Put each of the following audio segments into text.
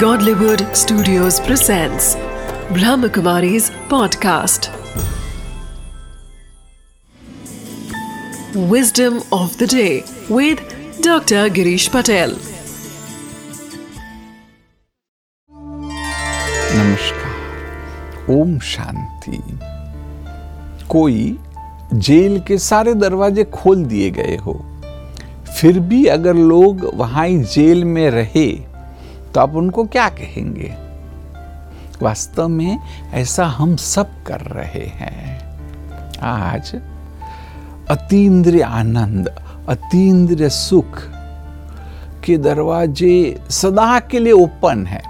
Godlywood Studios presents Brahmakumari's podcast. Wisdom of the day with Dr. Girish Patel. नमस्कार ओम शांति कोई jail के सारे दरवाजे खोल दिए गए हो फिर भी अगर लोग वहाँ ही जेल में रहे तो आप उनको क्या कहेंगे? वास्तव में ऐसा हम सब कर रहे हैं। आज अतीन्द्रिय आनंद, अतीन्द्रिय सुख के दरवाजे सदा के लिए ओपन है।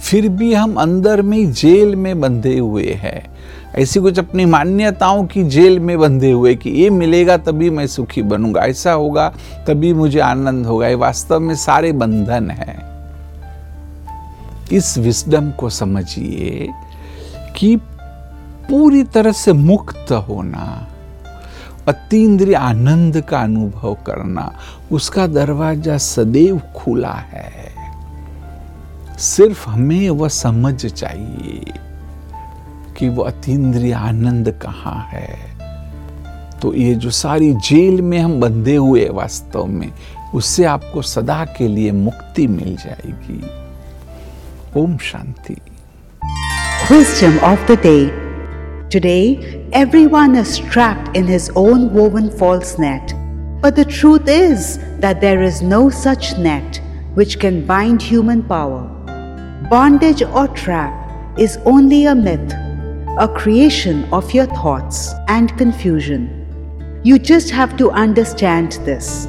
फिर भी हम अंदर में जेल में बंधे हुए हैं। ऐसी कुछ अपनी मान्यताओं की जेल में बंधे हुए कि ये मिलेगा तभी मैं सुखी बनूँगा। ऐसा होगा, तभी मुझे आनंद होगा। ये वास्तव में सारे बंधन है। इस विस्डम को समझिए कि पूरी तरह से मुक्त होना, अतीन्द्रिय आनंद का अनुभव करना, उसका दरवाज़ा सदैव खुला है। सिर्फ़ हमें वह समझ चाहिए। कि वो अतीन्द्रिय आनंद कहाँ है तो ये जो सारी जेल में हम बंधे हुए वास्तव में उससे आपको सदा के लिए मुक्ति मिल जाएगी Om Shanti Wisdom of the day. Today, everyone is trapped in his own woven false net. But the truth is that there is no such net which can bind human power. Bondage or trap is only a myth, a creation of your thoughts and confusion. You just have to understand this.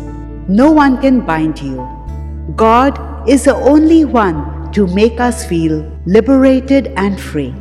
No one can bind you. God is the only one to make us feel liberated and free.